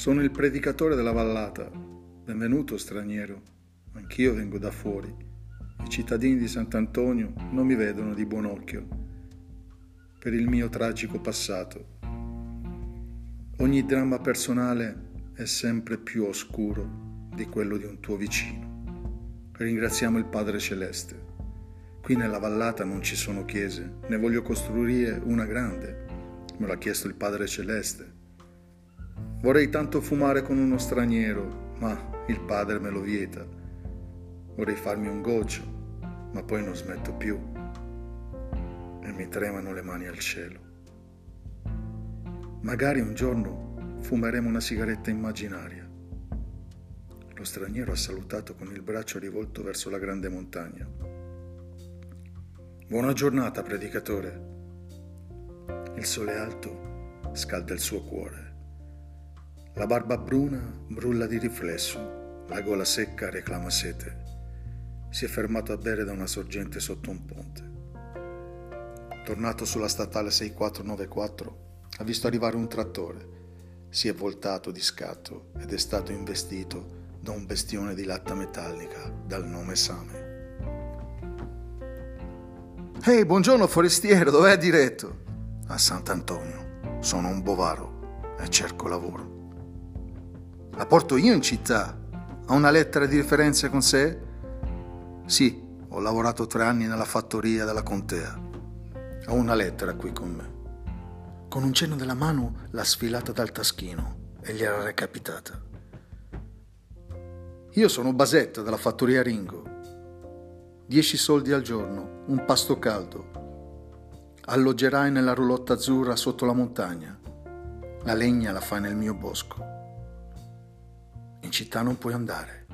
Sono il predicatore della vallata. Benvenuto, straniero. Anch'io vengo da fuori. I cittadini di Sant'Antonio non mi vedono di buon occhio per il mio tragico passato. Ogni dramma personale è sempre più oscuro di quello di un tuo vicino. Ringraziamo il Padre Celeste. Qui nella vallata non ci sono chiese, ne voglio costruire una grande. Me l'ha chiesto il Padre Celeste. Vorrei tanto fumare con uno straniero, ma il padre me lo vieta. Vorrei farmi un goccio, ma poi non smetto più e mi tremano le mani al cielo. Magari un giorno fumeremo una sigaretta immaginaria. Lo straniero ha salutato con il braccio rivolto verso la grande montagna. Buona giornata, predicatore. Il sole alto scalda il suo cuore. La barba bruna brulla di riflesso, la gola secca reclama sete. Si è fermato a bere da una sorgente sotto un ponte. Tornato sulla statale 6494, ha visto arrivare un trattore. Si è voltato di scatto ed è stato investito da un bestione di latta metallica dal nome Same. Ehi, hey, buongiorno forestiero, dov'è diretto? A Sant'Antonio. Sono un bovaro e cerco lavoro. La porto io in città. Ha una lettera di referenza con sé? Sì, ho lavorato tre anni nella fattoria della contea. Ho una lettera qui con me. Con un cenno della mano l'ha sfilata dal taschino e gli era recapitata. Io sono Basetta della fattoria Ringo. Dieci soldi al giorno, un pasto caldo. Alloggerai nella roulotte azzurra sotto la montagna. La legna la fai nel mio bosco. In città non puoi andare.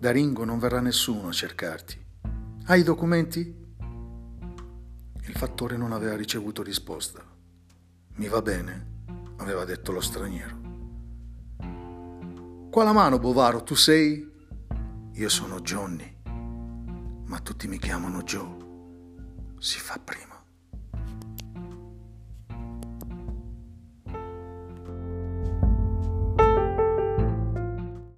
Da Ringo non verrà nessuno a cercarti. Hai i documenti? Il fattore non aveva ricevuto risposta. Mi va bene, aveva detto lo straniero. Qua la mano, Bovaro, tu sei? Io sono Johnny, ma tutti mi chiamano Joe. Si fa prima.